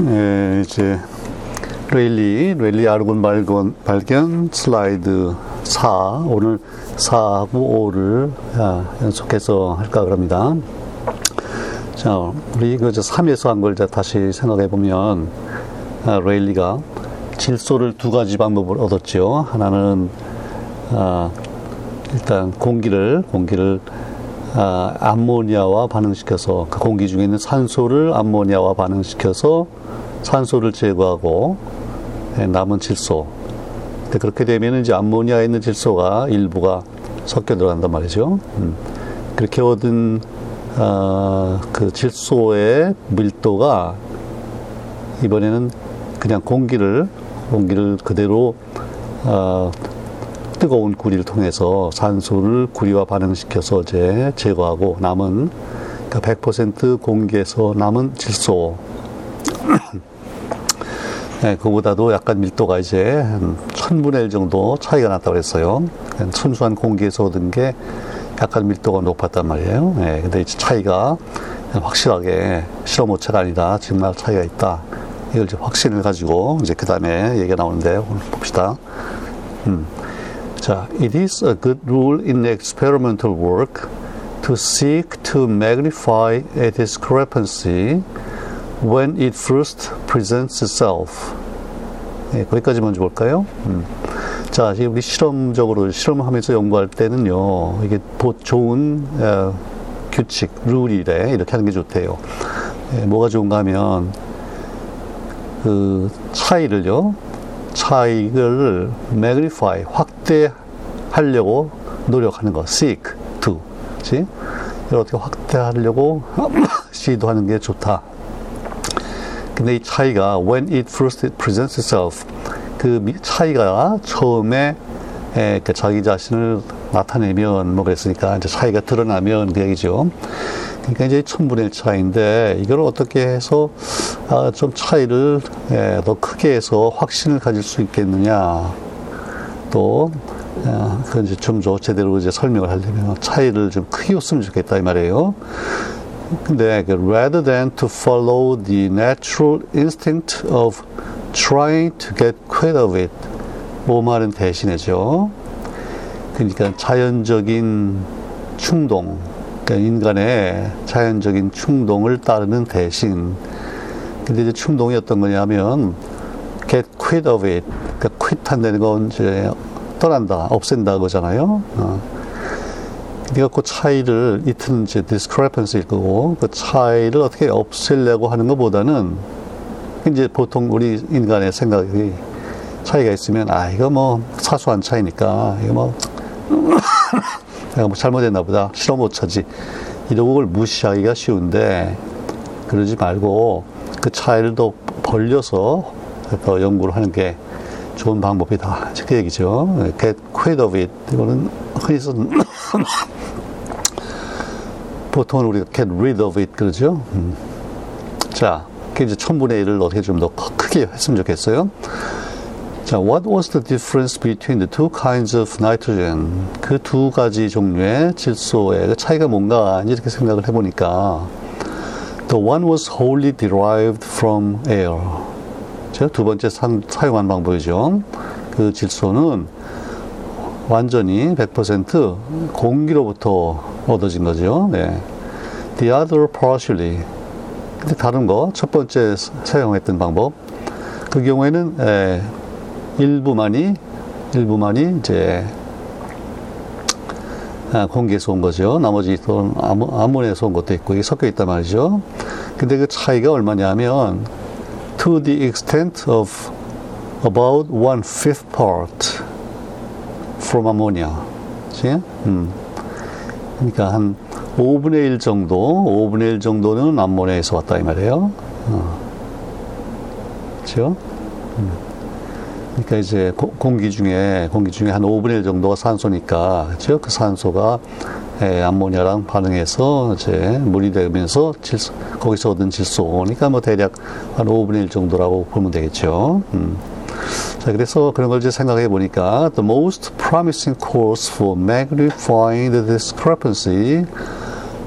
예, 이제 레일리, 레일리 아르곤 발견, 발견 슬라이드 4, 오늘 4하고 5를 아, 연속해서 할까 그럽니다. 자, 우리 그 3에서 한 걸 다시 생각해 보면, 아, 레일리가 질소를 두 가지 방법을 얻었죠. 하나는, 아, 일단 공기를, 공기를 아, 암모니아와 반응시켜서 그 공기 중에 있는 산소를 암모니아와 반응시켜서 산소를 제거하고 예, 남은 질소. 그렇게 되면 이제 암모니아에 있는 질소가 일부가 섞여 들어간단 말이죠. 음. 그렇게 얻은 어, 그 질소의 밀도가 이번에는 그냥 공기를 공기를 그대로 어, 뜨거운 구리를 통해서 산소를 구리와 반응시켜서 이제 제거하고 남은 그러니까 100% 공기에서 남은 질소 네, 그보다도 약간 밀도가 이제 한 천분의 일 정도 차이가 났다고 그랬어요. 순수한 공기에서 얻은 게 약간 밀도가 높았단 말이에요. 네, 근데 이제 차이가 확실하게 실험 오차가 아니다. 정말 차이가 있다. 이걸 이제 확신을 가지고 이제 그 다음에 얘기가 나오는데 오늘 봅시다. 음. 자, it is a good rule in experimental work to seek to magnify a discrepancy when it first presents itself. 예, 거기까지 먼저 볼까요? 음. 자, 우리 실험적으로 실험하면서 연구할 때는요, 이게 좋은 어, 규칙, 룰이래 이렇게 하는 게 좋대요. 예, 뭐가 좋은가 하면 그 차이를요, 차이를 magnify, 확대하려고 노력하는 거, seek, to? 이걸 어떻게 확대하려고 시도하는 게 좋다. 근데 이 차이가 when it first presents itself 그 차이가 처음에 에, 그 자기 자신을 나타내면 뭐 그랬으니까 이제 차이가 드러나면 그 얘기죠. 그러니까 이제 천분의 일 차이인데 이걸 어떻게 해서 아, 좀 차이를 예, 더 크게 해서 확신을 가질 수 있겠느냐 또 아, 그건 이제 좀더 제대로 이제 설명을 하려면 차이를 좀 크게 했으면 좋겠다 이 말이에요. 근데 rather than to follow the natural instinct of trying to get quit of it 뭐 말은 대신해죠. 그러니까 자연적인 충동, 그러니까 인간의 자연적인 충동을 따르는 대신 근데 이제 충동이 어떤 거냐면 get quit of it, 그러니까 quit 한다는 건 이제 떠난다, 없앤다 그잖아요. 어. 네가 그 차이를 이틀은 이제 discrepancy일 거고 그 차이를 어떻게 없애려고 하는 것보다는 이제 보통 우리 인간의 생각이 차이가 있으면 아 이거 뭐 사소한 차이니까 이거 뭐 내가 뭐 잘못했나 보다 실험 오차지 이런 걸 무시하기가 쉬운데 그러지 말고 그 차이를 더 벌려서 더 연구를 하는 게 좋은 방법이다. 그 얘기죠. get quit of it. 이거는 흔히 쓰는 보통은 우리가 get rid of it 그러죠. 음. 자, 그 이제 천분의 일을 어떻게 좀 더 크게 했으면 좋겠어요. 자, what was the difference between the two kinds of nitrogen? 그 두 가지 종류의 질소의 그 차이가 뭔가 이렇게 생각을 해보니까 the one was wholly derived from air. 제가 두 번째 상, 사용한 방법이죠. 그 질소는 완전히 100% 공기로부터 얻어진 거죠. 네. The other partially. 근데 다른 거, 첫 번째 사용했던 방법. 그 경우에는, 에, 일부만이, 일부만이 이제, 아, 공기에서 온 거죠. 나머지 또 암몬에서 온 것도 있고, 이게 섞여 있단 말이죠. 근데 그 차이가 얼마냐면, to the extent of about one fifth part from ammonia. 음. 그러니까 한 5분의 1 정도, 5분의 1 정도는 암모니아에서 왔다 이 말이에요. 어. 그렇죠? 음. 그러니까 이제 고, 공기 중에 공기 중에 한 5분의 1 정도가 산소니까 그렇죠? 그 산소가 에, 암모니아랑 반응해서 이제 물이 되면서 질소, 거기서 얻은 질소니까 뭐 대략 한 5분의 1 정도라고 보면 되겠죠. 음. 자, 그래서 그런 걸 이제 생각해 보니까 the most promising course for magnifying the discrepancy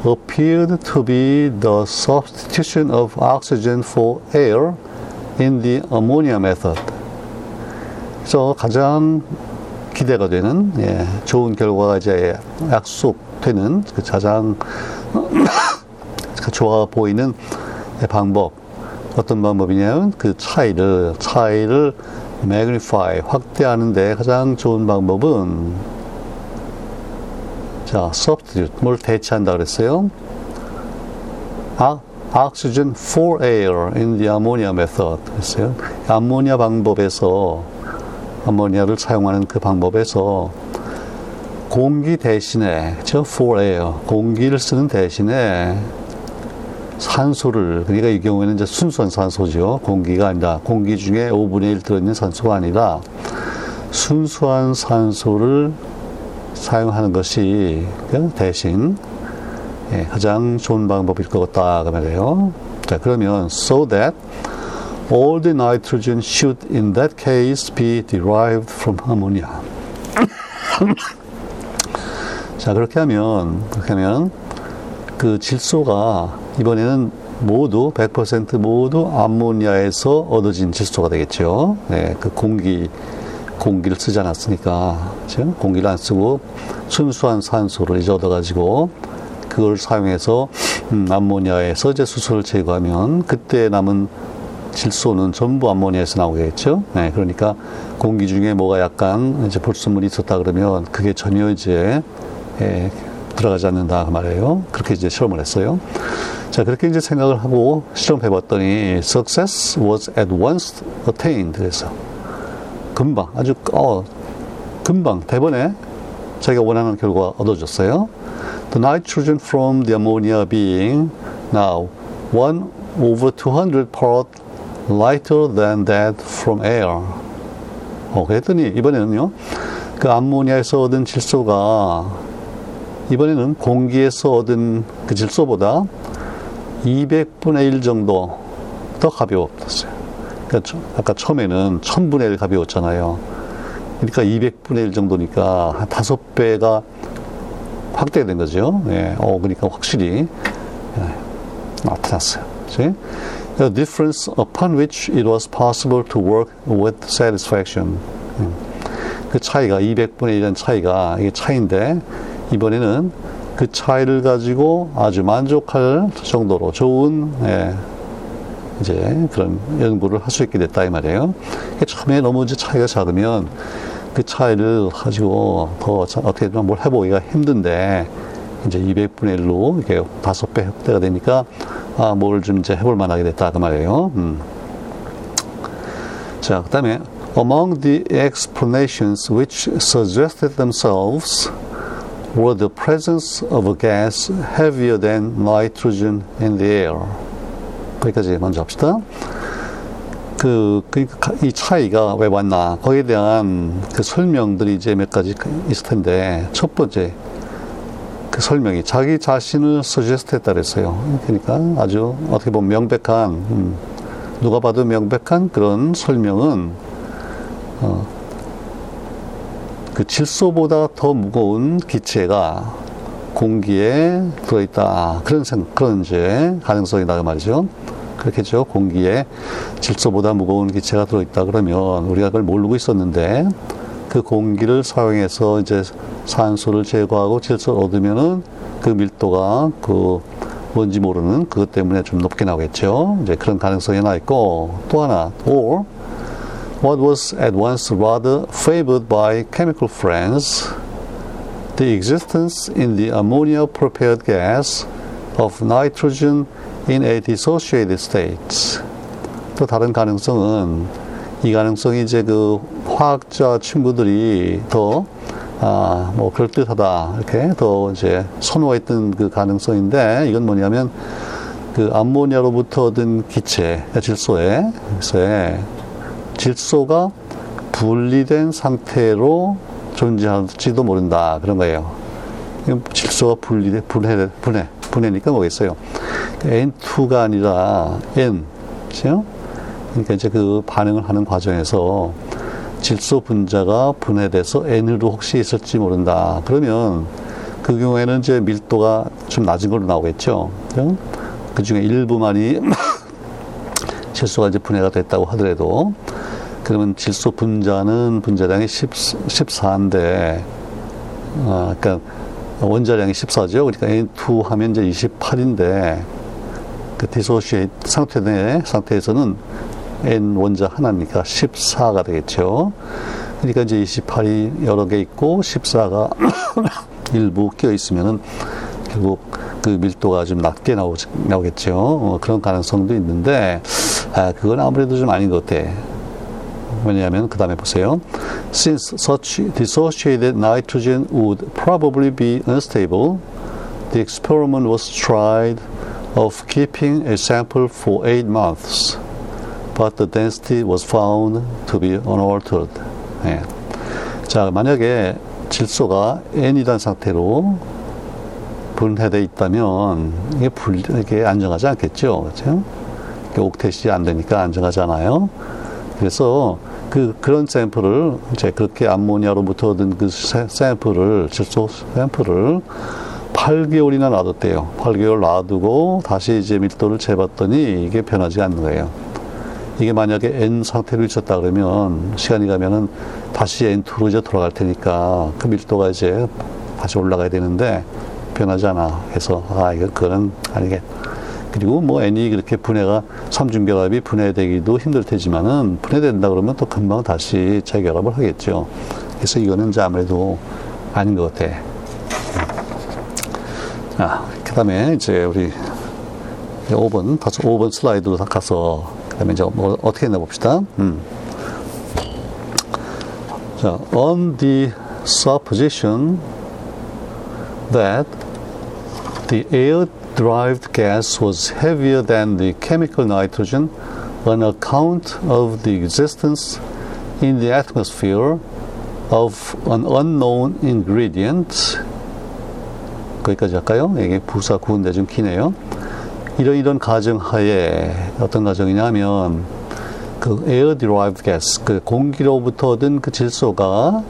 appeared to be the substitution of oxygen for air in the ammonia method. 그래서 가장 기대가 되는 예, 좋은 결과가 이제 약속되는 그 가장 좋아 보이는 방법 어떤 방법이냐면 그 차이를 차이를 magnify 확대하는 데 가장 좋은 방법은 자 substitute 뭘 대체한다 그랬어요? 아, oxygen for air in the ammonia method 그랬어요. 암모니아 방법에서 암모니아를 사용하는 그 방법에서 공기 대신에 저 for air 공기를 쓰는 대신에 산소를 그러니까 이 경우에는 이제 순수한 산소죠. 공기가 아니라 공기 중에 5분의 1 들어있는 산소가 아니라 순수한 산소를 사용하는 것이 그 대신 예, 가장 좋은 방법일 것 같다 그 말이에요. 자 그러면 so that all the nitrogen should in that case be derived from ammonia. 자 그렇게 하면 그렇게 하면 그 질소가 이번에는 모두 100% 모두 암모니아에서 얻어진 질소가 되겠죠. 네, 그 공기 공기를 쓰지 않았으니까 그렇죠? 공기를 안 쓰고 순수한 산소를 이제 얻어가지고 그걸 사용해서 음, 암모니아에서 이제 수소를 제거하면 그때 남은 질소는 전부 암모니아에서 나오겠죠. 네, 그러니까 공기 중에 뭐가 약간 이제 불순물이 있었다 그러면 그게 전혀 이제 예, 들어가지 않는다 그 말이에요. 그렇게 이제 실험을 했어요. 자, 그렇게 이제 생각을 하고 실험해 봤더니 success was at once attained. 그래서 금방 아주 어 금방 대번에 자기가 원하는 결과 얻어졌어요. The nitrogen from the ammonia being now 1 over 200 part lighter than that from air. 어, 그랬더니 이번에는요. 그 암모니아에서 얻은 질소가 이번에는 공기에서 얻은 그 질소보다 200분의 1 정도 더 가벼웠어요. 그러니까 아까 처음에는 1000분의 1 가벼웠잖아요. 그러니까 200분의 1 정도니까 한 5배가 확대된 거죠. 예. 어, 그러니까 확실히 예, 나타났어요. 그치? The difference upon which it was possible to work with satisfaction. 음. 그 차이가 200분의 1의 차이가 이게 차인데 이번에는 그 차이를 가지고 아주 만족할 정도로 좋은 예, 이제 그런 연구를 할 수 있게 됐다 이 말이에요. 처음에 너무 이제 차이가 작으면 그 차이를 가지고 더 어떻게 뭘 해보기가 힘든데 이제 200분의 1로 이렇게 다섯 배 확대가 되니까 아, 뭘 좀 이제 해볼 만하게 됐다 그 말이에요. 음. 자, 그다음에 among the explanations which suggested themselves were the presence of a gas heavier than nitrogen in the air. 거기까지 먼저 합시다. 그, 그러니까 이 차이가 왜 왔나, 거기에 대한 그 설명들이 이제 몇 가지 있을 텐데, 첫 번째, 그 설명이 자기 자신을 서제스트 했다 그랬어요. 그러니까 아주 어떻게 보면 명백한, 음, 누가 봐도 명백한 그런 설명은, 어, 그 질소보다 더 무거운 기체가 공기에 들어있다. 그런 생, 그런 이제 가능성이다. 그 말이죠. 그렇겠죠. 공기에 질소보다 무거운 기체가 들어있다. 그러면 우리가 그걸 모르고 있었는데 그 공기를 사용해서 이제 산소를 제거하고 질소를 얻으면은 그 밀도가 그 뭔지 모르는 그것 때문에 좀 높게 나오겠죠. 이제 그런 가능성이 하나 있고 또 하나, or what was at once rather favored by chemical friends, the existence in the ammonia prepared gas of nitrogen in a dissociated state. 또 다른 가능성은 이 가능성이 이제 그 화학자 친구들이 더 아, 뭐 그럴듯하다 이렇게 더 이제 선호했던 그 가능성인데 이건 뭐냐면 그 암모니아로부터 얻은 기체 질소에 질소가 분리된 상태로 존재할지도 모른다 그런 거예요. 질소가 분리돼 분해 분해 분해니까 뭐겠어요? N2가 아니라 N, 그죠? 그러니까 이제 그 반응을 하는 과정에서 질소 분자가 분해돼서 N으로 혹시 있을지 모른다. 그러면 그 경우에는 이제 밀도가 좀 낮은 걸로 나오겠죠. 그죠? 그 중에 일부만이 질소가 이제 분해가 됐다고 하더라도 그러면 질소 분자는 분자량이 10, 14인데 어, 그러니까 원자량이 14죠. 그러니까 N2 하면 이제 28인데 그 디소시에 상태 내 상태에서는 N 원자 하나니까 14가 되겠죠. 그러니까 이제 28이 여러 개 있고 14가 일부 끼어 있으면은 결국 그 밀도가 좀 낮게 나오, 나오겠죠. 어, 그런 가능성도 있는데, 아, 그건 아무래도 좀 아닌 것 같아. 왜냐하면 그 다음에 보세요. Since such dissociated nitrogen would probably be unstable, the experiment was tried of keeping a sample for eight months, but the density was found to be unaltered. 예. 자, 만약에 질소가 N이란 상태로 분해되어 있다면 이게 불, 이게 안정하지 않겠죠. 그렇죠? 옥텟이 안 되니까 안정하잖아요. 그래서 그, 그런 샘플을, 이제 그렇게 암모니아로부터 얻은 그 샘플을, 질소 샘플을 8개월이나 놔뒀대요. 8개월 놔두고 다시 이제 밀도를 재봤더니 이게 변하지 않는 거예요. 이게 만약에 N 상태로 있었다 그러면 시간이 가면은 다시 N2로 이제 돌아갈 테니까 그 밀도가 이제 다시 올라가야 되는데 변하지 않아. 해서 아, 이거 그거는 아니겠. 그리고 뭐 N이 그렇게 분해가 삼중결합이 분해되기도 힘들 테지만은 분해된다 그러면 또 금방 다시 재결합을 하겠죠. 그래서 이거는 이제 아무래도 아닌 것 같아. 아, 그 다음에 이제 우리 5번, 다시 5번 슬라이드로 가서, 그 다음에 이제 뭐 어떻게 내봅시다. 음. 자, on the supposition that the air derived gas was heavier than the chemical nitrogen on account of the existence in the atmosphere of an unknown ingredient. 거기까지 할까요? 이게 부사 구운데 좀 기네요. 이런 이런 가정 하에 어떤 가정이냐면 그 air derived gas 그 공기로부터 얻은 그 질소가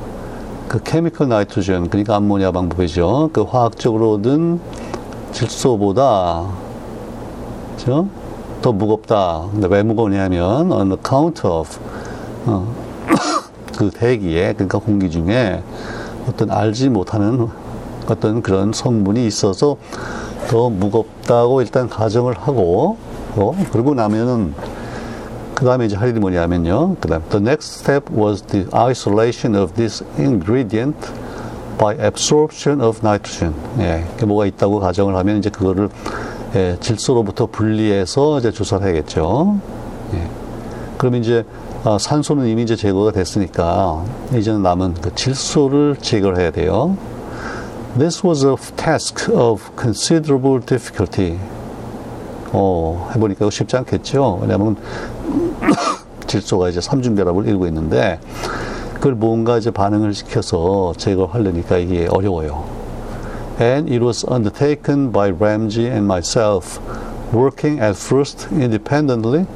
그 케미컬 나이트로젠 그러니까 암모니아 방법이죠. 그 화학적으로 얻은 질소보다 그렇죠? 더 무겁다. 근데 왜 무거우냐면 on account of 어, 그 대기에 그러니까 공기 중에 어떤 알지 못하는 어떤 그런 성분이 있어서 더 무겁다고 일단 가정을 하고 어, 그러고 나면은 그 다음에 이제 할 일이 뭐냐면요. 그 다음, the next step was the isolation of this ingredient by absorption of nitrogen. 예, 뭐가 있다고 가정을 하면 이제 그거를 예, 질소로부터 분리해서 이제 조사를 해야겠죠. 예. 그럼 이제 아, 산소는 이미 이제 제거가 됐으니까 이제는 남은 그 질소를 제거를 해야 돼요. This was a task of considerable difficulty. 어, 해보니까 쉽지 않겠죠. 왜냐하면 질소가 이제 삼중결합을 이루고 있는데 그걸 뭔가 이제 반응을 시켜서 제거하려니까 이게 어려워요. And it was undertaken by Ramsey and myself, working at first independently,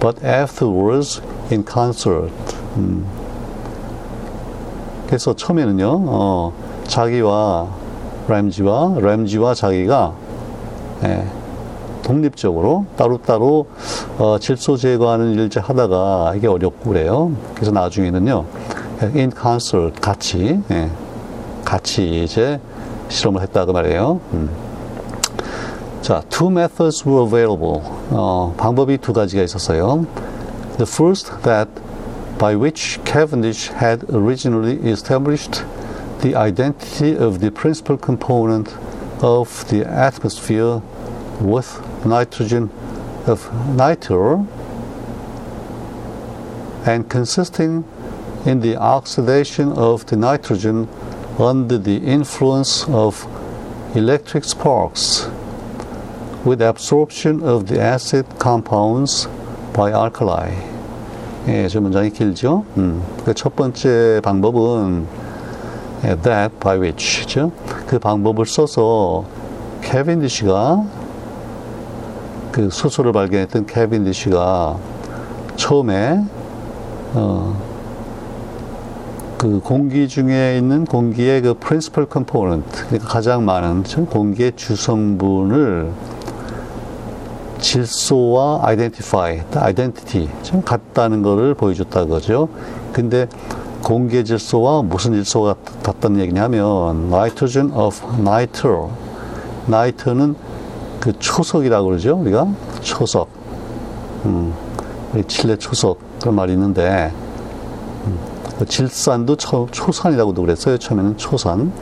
but afterwards in concert. 음. 그래서 처음에는요, 어, 자기와 램지와 램지와 자기가 예, 독립적으로 따로따로 어, 질소 제거하는 일을 하다가 이게 어렵고 그래요. 그래서 나중에는요, in concert 같이 예, 같이 이제 실험을 했다고 말이에요. 음. 자, two methods were available. 어, 방법이 두 가지가 있었어요. The first that by which Cavendish had originally established the identity of the principal component of the atmosphere with nitrogen of nitre and consisting in the oxidation of the nitrogen under the influence of electric sparks with absorption of the acid compounds by alkali. 예, 저 문장이 길죠? 음, 그첫 번째 방법은 that by which, 죠? 그 방법을 써서 캐빈디시가 그 수소를 발견했던 캐빈디시가 처음에 어, 그 공기 중에 있는 공기의 그 principal component, 그러니까 가장 많은 공기의 주성분을 질소와 identify, identity, 좀 같다는 것을 보여줬다 그거죠. 근데 공개 질소와 무슨 질소가 같다는 얘기냐면 nitrogen of nitro. 나이트는 그 초석이라고 그러죠. 우리가 초석. 음, 칠레 초석 그런 말이 있는데 질산도 초, 초산이라고도 그랬어요. 처음에는 초산.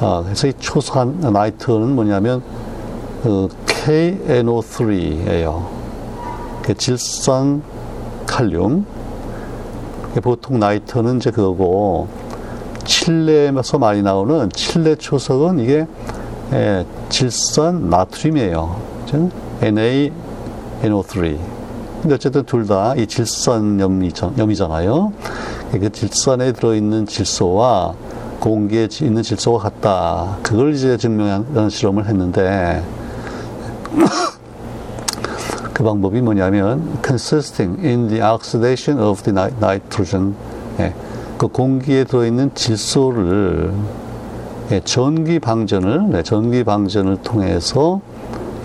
아, 그래서 이 초산 나이트는 뭐냐면 그 KNO3예요. 그 질산 칼륨. 보통 나이트는 이제 그거고 칠레에서 많이 나오는 칠레 초석은 이게 예, 질산 나트륨이에요. NaNO3. 근데 어쨌든 둘 다 이 질산염이잖아요. 그 질산에 들어있는 질소와 공기에 있는 질소가 같다. 그걸 이제 증명하는 실험을 했는데 그 방법이 뭐냐면 consisting in the oxidation of the nitrogen 예, 그 공기에 들어있는 질소를 예, 전기 방전을 네, 전기 방전을 통해서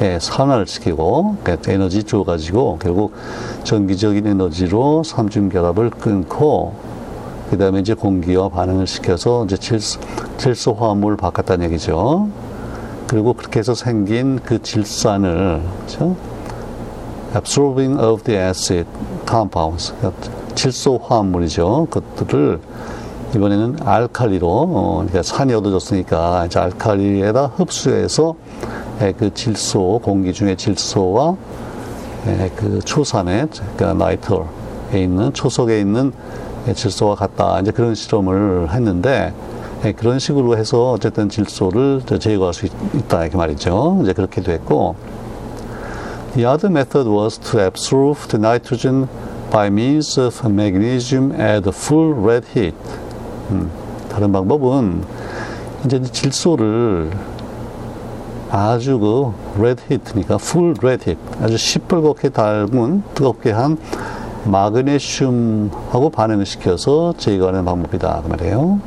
예, 산화시키고 를 에너지 줘가지고 결국 전기적인 에너지로 삼중 결합을 끊고 그 다음에 이제 공기와 반응을 시켜서 이제 질소, 질소 화합물을 바꿨다는 얘기죠. 그리고 그렇게 해서 생긴 그 질산을 그렇죠? absorbing of the acid compounds 질소 화합물이죠. 그것들을 이번에는 알칼리로 어, 그러니까 산이 얻어졌으니까 이제 알칼리에다 흡수해서 예, 그 질소 공기 중에 질소와 예, 그 초산에 그러니까 나이트에 있는 초석에 있는 질소와 같다 이제 그런 실험을 했는데 예, 그런 식으로 해서 어쨌든 질소를 제거할 수 있 다 이렇게 말이죠. 이제 그렇게 됐고 The other method was to absorb the nitrogen by means of magnesium at full red heat. 음, 다른 방법은 이제 질소를 아주 그 red heat니까 full red heat 아주 시뻘겋게 달군 뜨겁게 한 마그네슘하고 반응을 시켜서 제거하는 방법이다 그 말이에요.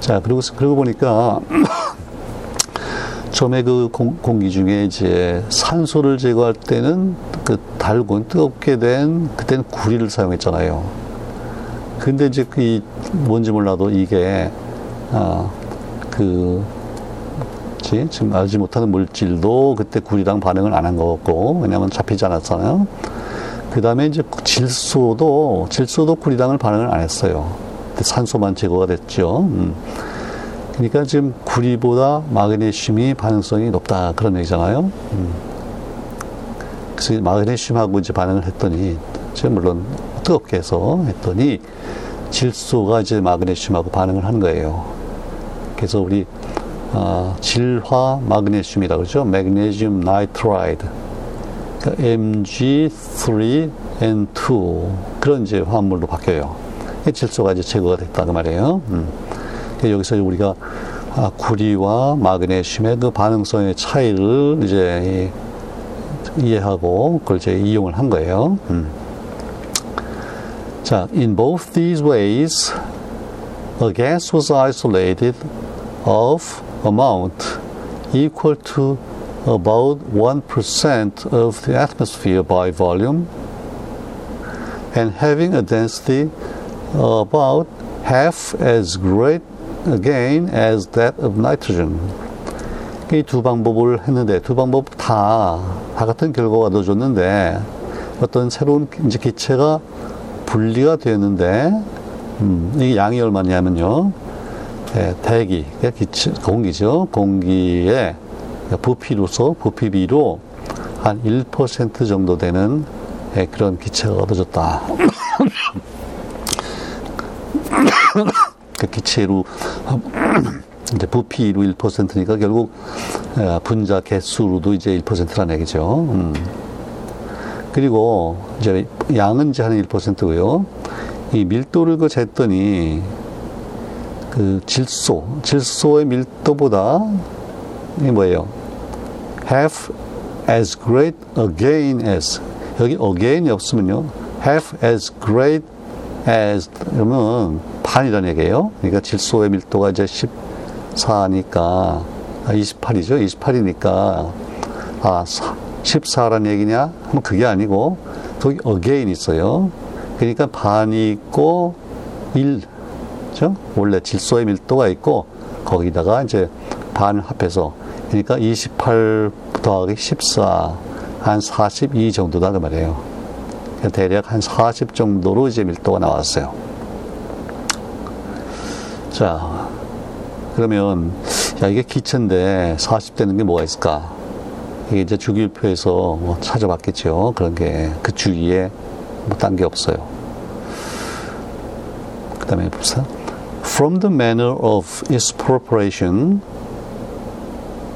자 그리고 그러고 보니까 처음에 그 공, 공기 중에 이제 산소를 제거할 때는 그 달군 뜨겁게 된 그때는 구리를 사용했잖아요. 근데 이제 그 뭔지 몰라도 이게 아그 지금 알지 못하는 물질도 그때 구리랑 반응을 안한것 같고 왜냐하면 잡히지 않았잖아요. 그 다음에 이제 질소도 질소도 구리랑을 반응을 안 했어요. 산소만 제거가 됐죠. 음. 그러니까 지금 구리보다 마그네슘이 반응성이 높다 그런 얘기잖아요. 음. 그래서 마그네슘하고 이제 반응을 했더니 지금 물론 뜨겁게 해서 했더니 질소가 이제 마그네슘하고 반응을 한 거예요. 그래서 우리 어, 질화 마그네슘이라고 그러죠. magnesium nitride. 그러니까 Mg3N2 그런 이제 화합물로 바뀌어요. 질소가 이제 제거가 됐다 그 말이에요. 음. 여기서 우리가 아, 구리와 마그네슘의 그 반응성의 차이를 이제 이해하고 그걸 이제 이용을 한 거예요. 음. 자, in both these ways, a gas was isolated of amount equal to about 1% of the atmosphere by volume and having a density about half as great again as that of nitrogen. 이 두 방법을 했는데 두 방법 다, 다 같은 결과가 얻어줬는데 어떤 새로운 이제 기체가 분리가 되었는데 음, 이 양이 얼마냐면요. 예, 대기, 공기죠. 공기의 부피로서 부피비로 한 1% 정도 되는 예, 그런 기체가 얻어졌다. 그 기체로 이제 부피로 1%니까 결국 분자 개수로도 이제 1%라는 얘기죠. 음. 그리고 이제 양은 이제 한 1%고요. 이 밀도를 그 쟀더니 그 질소, 질소의 밀도보다 이 뭐예요? Half as great again as 여기 again이 없으면요. half as great as 그러면 반이라는 얘기예요. 그러니까 질소의 밀도가 이제 14니까 아, 28이죠. 28이니까 아 14라는 얘기냐? 하면 그게 아니고, 거기 again 있어요. 그러니까 반이 있고, 1. 그죠? 원래 질소의 밀도가 있고, 거기다가 이제 반 합해서, 그러니까 28 더하기 14, 한 42 정도다, 그 말이에요. 그러니까 대략 한 40 정도로 이제 밀도가 나왔어요. 자, 그러면, 야, 이게 기체인데 40 되는 게 뭐가 있을까? 이게 이제 주기율표에서 뭐 찾아봤겠죠. 그런 게 그 주위에 뭐 딴 게 없어요. 그 다음에 봅시다. From the manner of its preparation,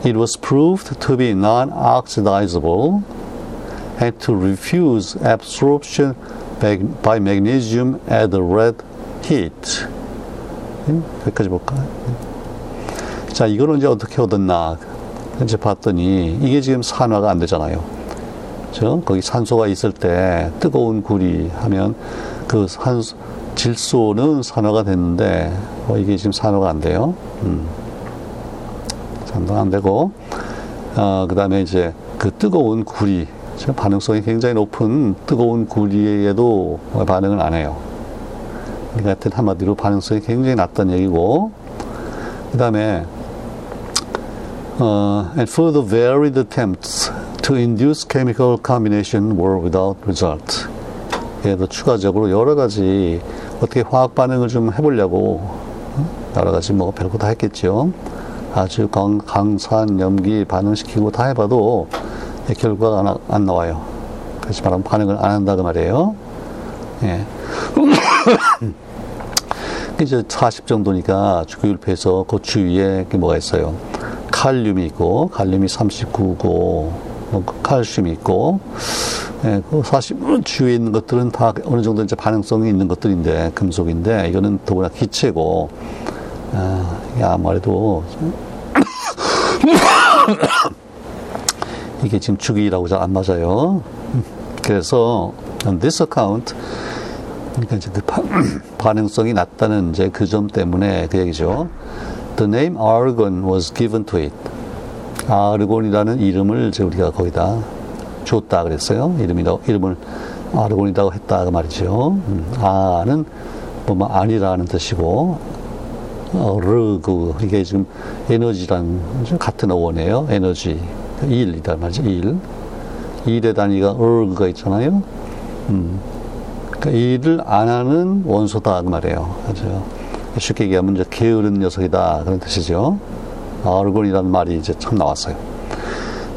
it was proved to be non-oxidizable and to refuse absorption by magnesium at the red heat. 여기까지 볼까? 자, 이거는 이제 어떻게 얻었나? 이제 봤더니 이게 지금 산화가 안 되잖아요. 저 거기 산소가 있을 때 뜨거운 구리 하면 그 산소 질소는 산화가 됐는데 어, 이게 지금 산화가 안 돼요. 음. 안 되고 어, 그 다음에 이제 그 뜨거운 구리 반응성이 굉장히 높은 뜨거운 구리에도 반응을 안 해요. 그러니까 하여튼 한마디로 반응성이 굉장히 낮다는 얘기고 그 다음에 uh, and further varied attempts to induce chemical combination were without result. 그래도 추가적으로 여러 가지 어떻게 화학 반응을 좀 해보려고 여러 가지 뭐 별거 다 했겠죠. 아주 강, 강산, 염기 반응시키고 다 해봐도 결과가 안, 안 나와요. 그래서 말하면 반응을 안 한다 그 말이에요. 예. 이제 40 정도니까 주기율표에서 그 주위에 뭐가 있어요? 칼륨이 있고, 칼륨이 39고, 뭐 칼슘이 있고, 예, 그 40 주위에 있는 것들은 다 어느 정도 이제 반응성이 있는 것들인데, 금속인데, 이거는 더구나 기체고, 아, 아무래도, 이게 지금 주기라고 잘 안 맞아요. 그래서, on this account, 그러니까 이제 그 반응성이 낮다는 이제 그 점 때문에 그 얘기죠. The name argon was given to it. 아르곤이라는 이름을 이제 우리가 거기다 줬다 그랬어요. 이름이라고, 이름을 아르곤이라고 했다 그 말이죠. 음, 아는 뭐 아니라는 뜻이고, 어, 르, 그, 이게 지금 에너지란 같은 어원이에요. 에너지. 일이다 말이죠. 일. 일의 단위가 얼그가 있잖아요. 음. 그러니까 일을 안 하는 원소다 그 말이에요. 아주 쉽게 얘기하면 이제 게으른 녀석이다 그런 뜻이죠. 아르곤이라는 말이 이제 처음 나왔어요.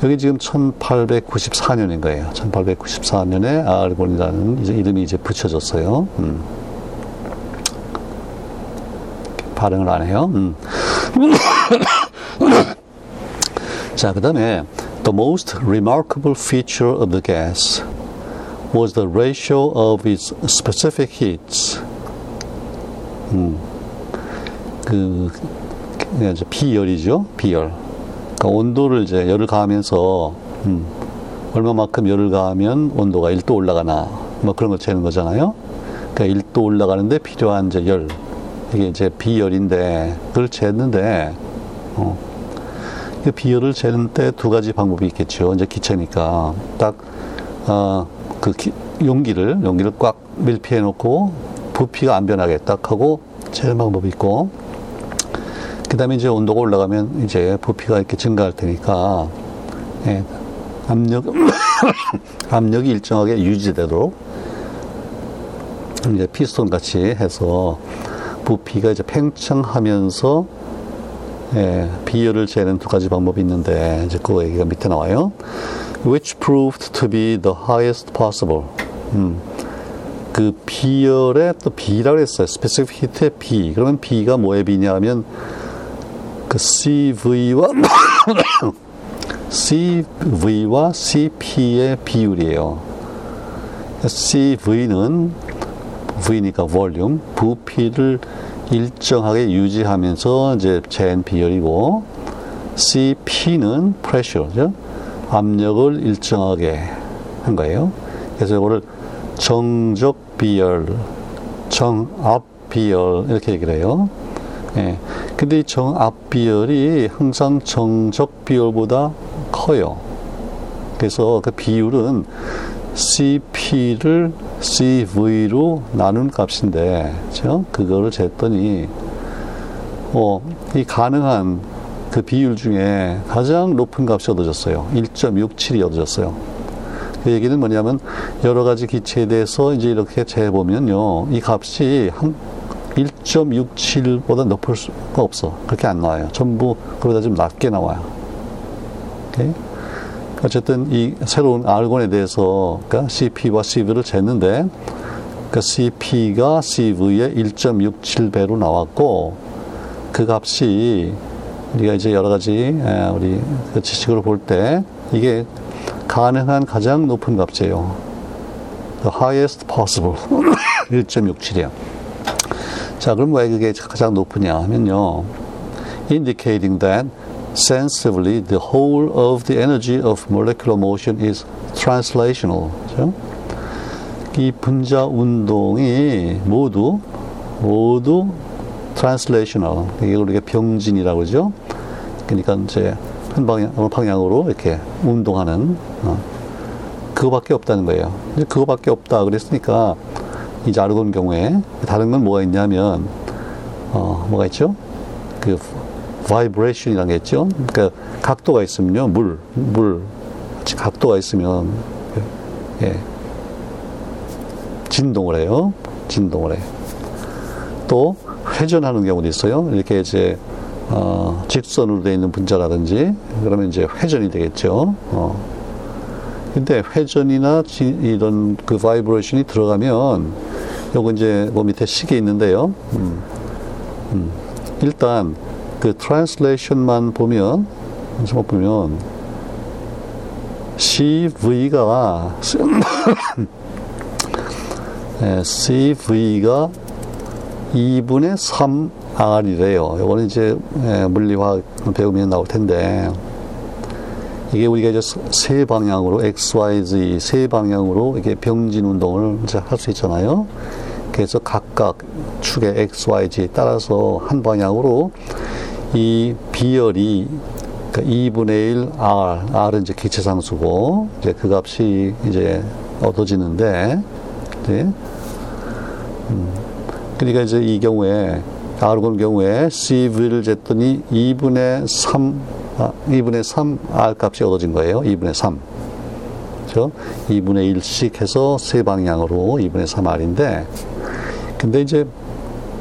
여기 지금 1894년인 거예요. 1894년에 아르곤이라는 이제 이름이 이제 붙여졌어요. 음. 발응을 안 해요. 음. 자, 그 다음에 the most remarkable feature of the gas was the ratio of its specific heats. 음, 그, 그냥 이제 비열이죠. 비열. 그러니까 온도를 이제 열을 가하면서, 음, 얼마만큼 열을 가하면 온도가 1도 올라가나, 뭐 그런 걸 재는 거잖아요. 그러니까 1도 올라가는데 필요한 이제 열. 이게 이제 비열인데, 그걸 재는데, 어, 그 비열을 재는 때 두 가지 방법이 있겠죠. 이제 기체니까. 딱, 어, 그 기, 용기를 용기를 꽉 밀폐해 놓고 부피가 안 변하게 딱 하고 제일 방법이 있고 그 다음에 이제 온도가 올라가면 이제 부피가 이렇게 증가할 테니까 예, 압력 압력이 일정하게 유지되도록 이제 피스톤 같이 해서 부피가 이제 팽창하면서 예, 비열을 재는 두 가지 방법이 있는데 이제 그 얘기가 밑에 나와요. which proved to be the highest possible. 음. 그 비열의 또 B라고 했어요. specific heat의 B. 그러면 B가 뭐의 B냐 하면 그 CV와 CV와 CP의 비율이에요. CV는 V니까 볼륨, 부피를 일정하게 유지하면서 이제 재는 비열이고 CP는 pressure, 압력을 일정하게 한 거예요. 그래서 이거를 정적 비열, 정압 비열 이렇게 얘기를 해요. 예. 근데 이 정압 비열이 항상 정적 비열보다 커요. 그래서 그 비율은 CP를 CV로 나눈 값인데, 그죠? 그거를 쟀더니, 어, 이 가능한 그 비율 중에 가장 높은 값이 얻어졌어요. 1.67이 얻어졌어요. 그 얘기는 뭐냐면 여러 가지 기체에 대해서 이제 이렇게 재보면요. 이 값이 한 1.67보다 높을 수가 없어. 그렇게 안 나와요. 전부 그보다 좀 낮게 나와요. 오케이? 어쨌든 이 새로운 알곤에 대해서 그러니까 CP와 CV를 쟀는데 그 CP가 CV의 1.67배로 나왔고 그 값이 우리가 이제 여러 가지 우리 그 지식으로 볼 때 이게 가능한 가장 높은 값이에요. The highest possible 1.67이야. 자, 그럼 왜 그게 가장 높으냐 하면요. indicating that sensibly the whole of the energy of molecular motion is translational. 그렇죠? 이 분자 운동이 모두 모두 translational. 이게 우리가 병진이라고 그러죠. 그러니까 이제 한 방향, 방향으로 이렇게 운동하는 어, 그거밖에 없다는 거예요. 이제 그거밖에 없다 그랬으니까 이제 아르곤 경우에 다른 건 뭐가 있냐면 어, 뭐가 있죠? 그 vibration이라는 게 있죠. 그러니까 각도가 있으면요, 물, 물, 각도가 있으면 예, 진동을 해요. 진동을 해. 또 회전하는 경우도 있어요. 이렇게 이제 어, 직선으로 되어 있는 분자라든지 그러면 이제 회전이 되겠죠. 어. 근데 회전이나 지, 이런 그 vibration이 들어가면 요거 이제 뭐 밑에 식에 있는데요. 음, 음. 일단 그 트랜슬레이션만 보면 좀 보면 CV가 네, CV가 2분의 3 R이래요. 이거는 이제 예, 물리화학 배우면 나올 텐데 이게 우리가 이제 세 방향으로 X, Y, Z 세 방향으로 이게 병진 운동을 이제 할 수 있잖아요. 그래서 각각 축의 X, Y, Z 따라서 한 방향으로 이 비열이 그러니까 2분의 1 R, R은 이제 기체상수고 이제 그 값이 이제 얻어지는데, 네. 음, 그러니까 이제 이 경우에 R군 경우에 CV를 쟀더니 2분의 3, 아, 2분의 3 R 값이 얻어진 거예요. 2분의 3. 그죠? 2분의 1씩 해서 세 방향으로 2분의 3 R인데, 근데 이제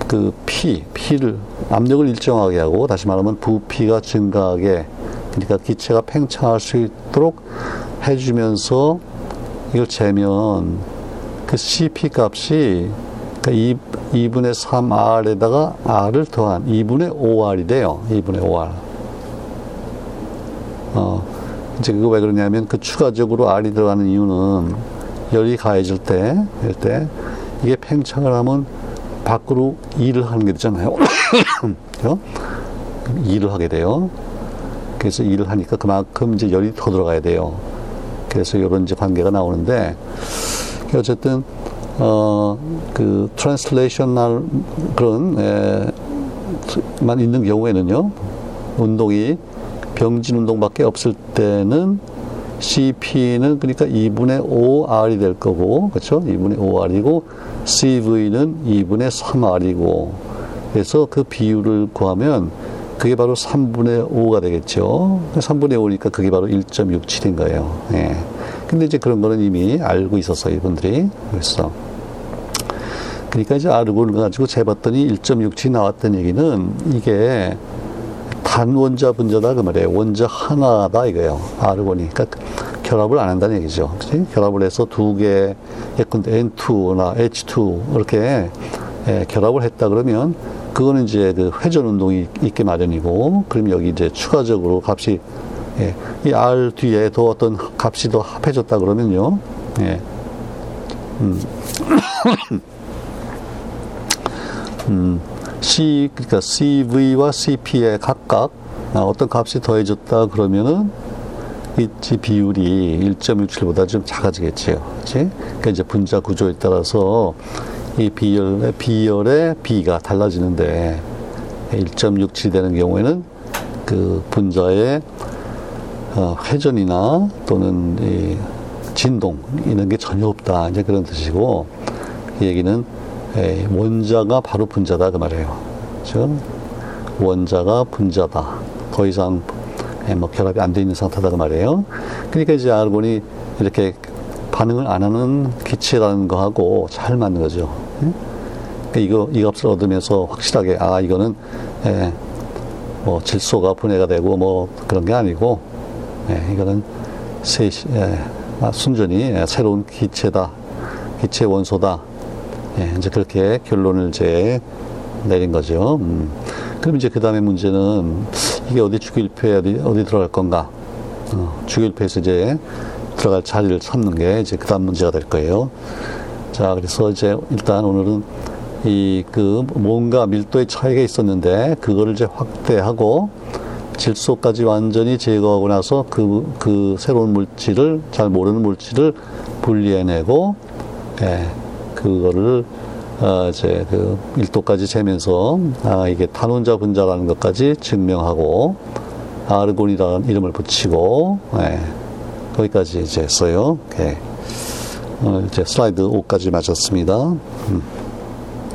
그 P, P를 압력을 일정하게 하고 다시 말하면 부피가 증가하게 그러니까 기체가 팽창할 수 있도록 해주면서 이걸 재면 그 CP 값이 그러니까 2, 분의 3R에다가 R을 더한 2분의 5R이 돼요. 2분의 5R. 어, 이제 그거 왜 그러냐면 그 추가적으로 R이 들어가는 이유는 열이 가해질 때, 일 때, 이게 팽창을 하면 밖으로 일을 하는 게 되잖아요. 그죠? 일을 하게 돼요. 그래서 일을 하니까 그만큼 이제 열이 더 들어가야 돼요. 그래서 이런 이제 관계가 나오는데, 어쨌든, 어, 그, translational 그런, 에, 만 있는 경우에는요, 운동이 병진 운동밖에 없을 때는 CP는 그러니까 2분의 5R이 될 거고, 그렇죠? 2분의 5R이고, CV는 2분의 3R이고, 그래서 그 비율을 구하면 그게 바로 3분의 5가 되겠죠. 3분의 5니까 그게 바로 1.67인 거예요. 예. 근데 이제 그런 거는 이미 알고 있었어요, 이분들이. 그래서. 그러니까 이제 아르곤을 가지고 재봤더니 1.67 나왔던 얘기는 이게 단원자 분자다 그 말이에요. 원자 하나다 이거예요. 아르곤이. 그러니까 결합을 안 한다는 얘기죠. 그치? 결합을 해서 두 개, 예컨대 N2나 H2 이렇게 예, 결합을 했다 그러면 그거는 이제 그 회전 운동이 있게 마련이고 그럼 여기 이제 추가적으로 값이 예, 이 R 뒤에 더 어떤 값이 더 합해졌다 그러면요. 예. 음. 음. C 그러니까 CV와 CP에 각각 어떤 값이 더해졌다 그러면은 이 비율이 1.67보다 좀 작아지겠지요. 그렇지? 그러니까 이제 분자 구조에 따라서 이 비열의 비열의 비가 달라지는데 1.67 되는 경우에는 그 분자의 어, 회전이나 또는 이 진동 이런 게 전혀 없다 이제 그런 뜻이고 이 얘기는 에, 원자가 바로 분자다 그 말이에요. 그렇죠? 원자가 분자다. 더 이상 에, 뭐 결합이 안 돼 있는 상태다 그 말이에요. 그러니까 이제 아르곤이 이렇게 반응을 안 하는 기체라는 거하고 잘 맞는 거죠. 예? 그러니까 이거 이 값을 얻으면서 확실하게 아 이거는 에, 뭐 질소가 분해가 되고 뭐 그런 게 아니고 예, 이거는 세, 예, 아, 순전히 예, 새로운 기체다, 기체 원소다. 예, 이제 그렇게 결론을 이제 내린 거죠. 음. 그럼 이제 그 다음에 문제는 이게 어디 주기율표에 어디, 어디 들어갈 건가? 어, 주기율표에서 이제 들어갈 자리를 찾는 게 이제 그 다음 문제가 될 거예요. 자, 그래서 이제 일단 오늘은 이 그 뭔가 밀도의 차이가 있었는데 그거를 이제 확대하고 질소까지 완전히 제거하고 나서 그, 그 새로운 물질을, 잘 모르는 물질을 분리해내고, 예, 그거를, 어, 이제 그 1도까지 재면서, 아, 이게 탄원자 분자라는 것까지 증명하고, 아르곤이라는 이름을 붙이고, 예, 거기까지 이제 했어요. 예. 어, 이제 슬라이드 5까지 마쳤습니다. 음.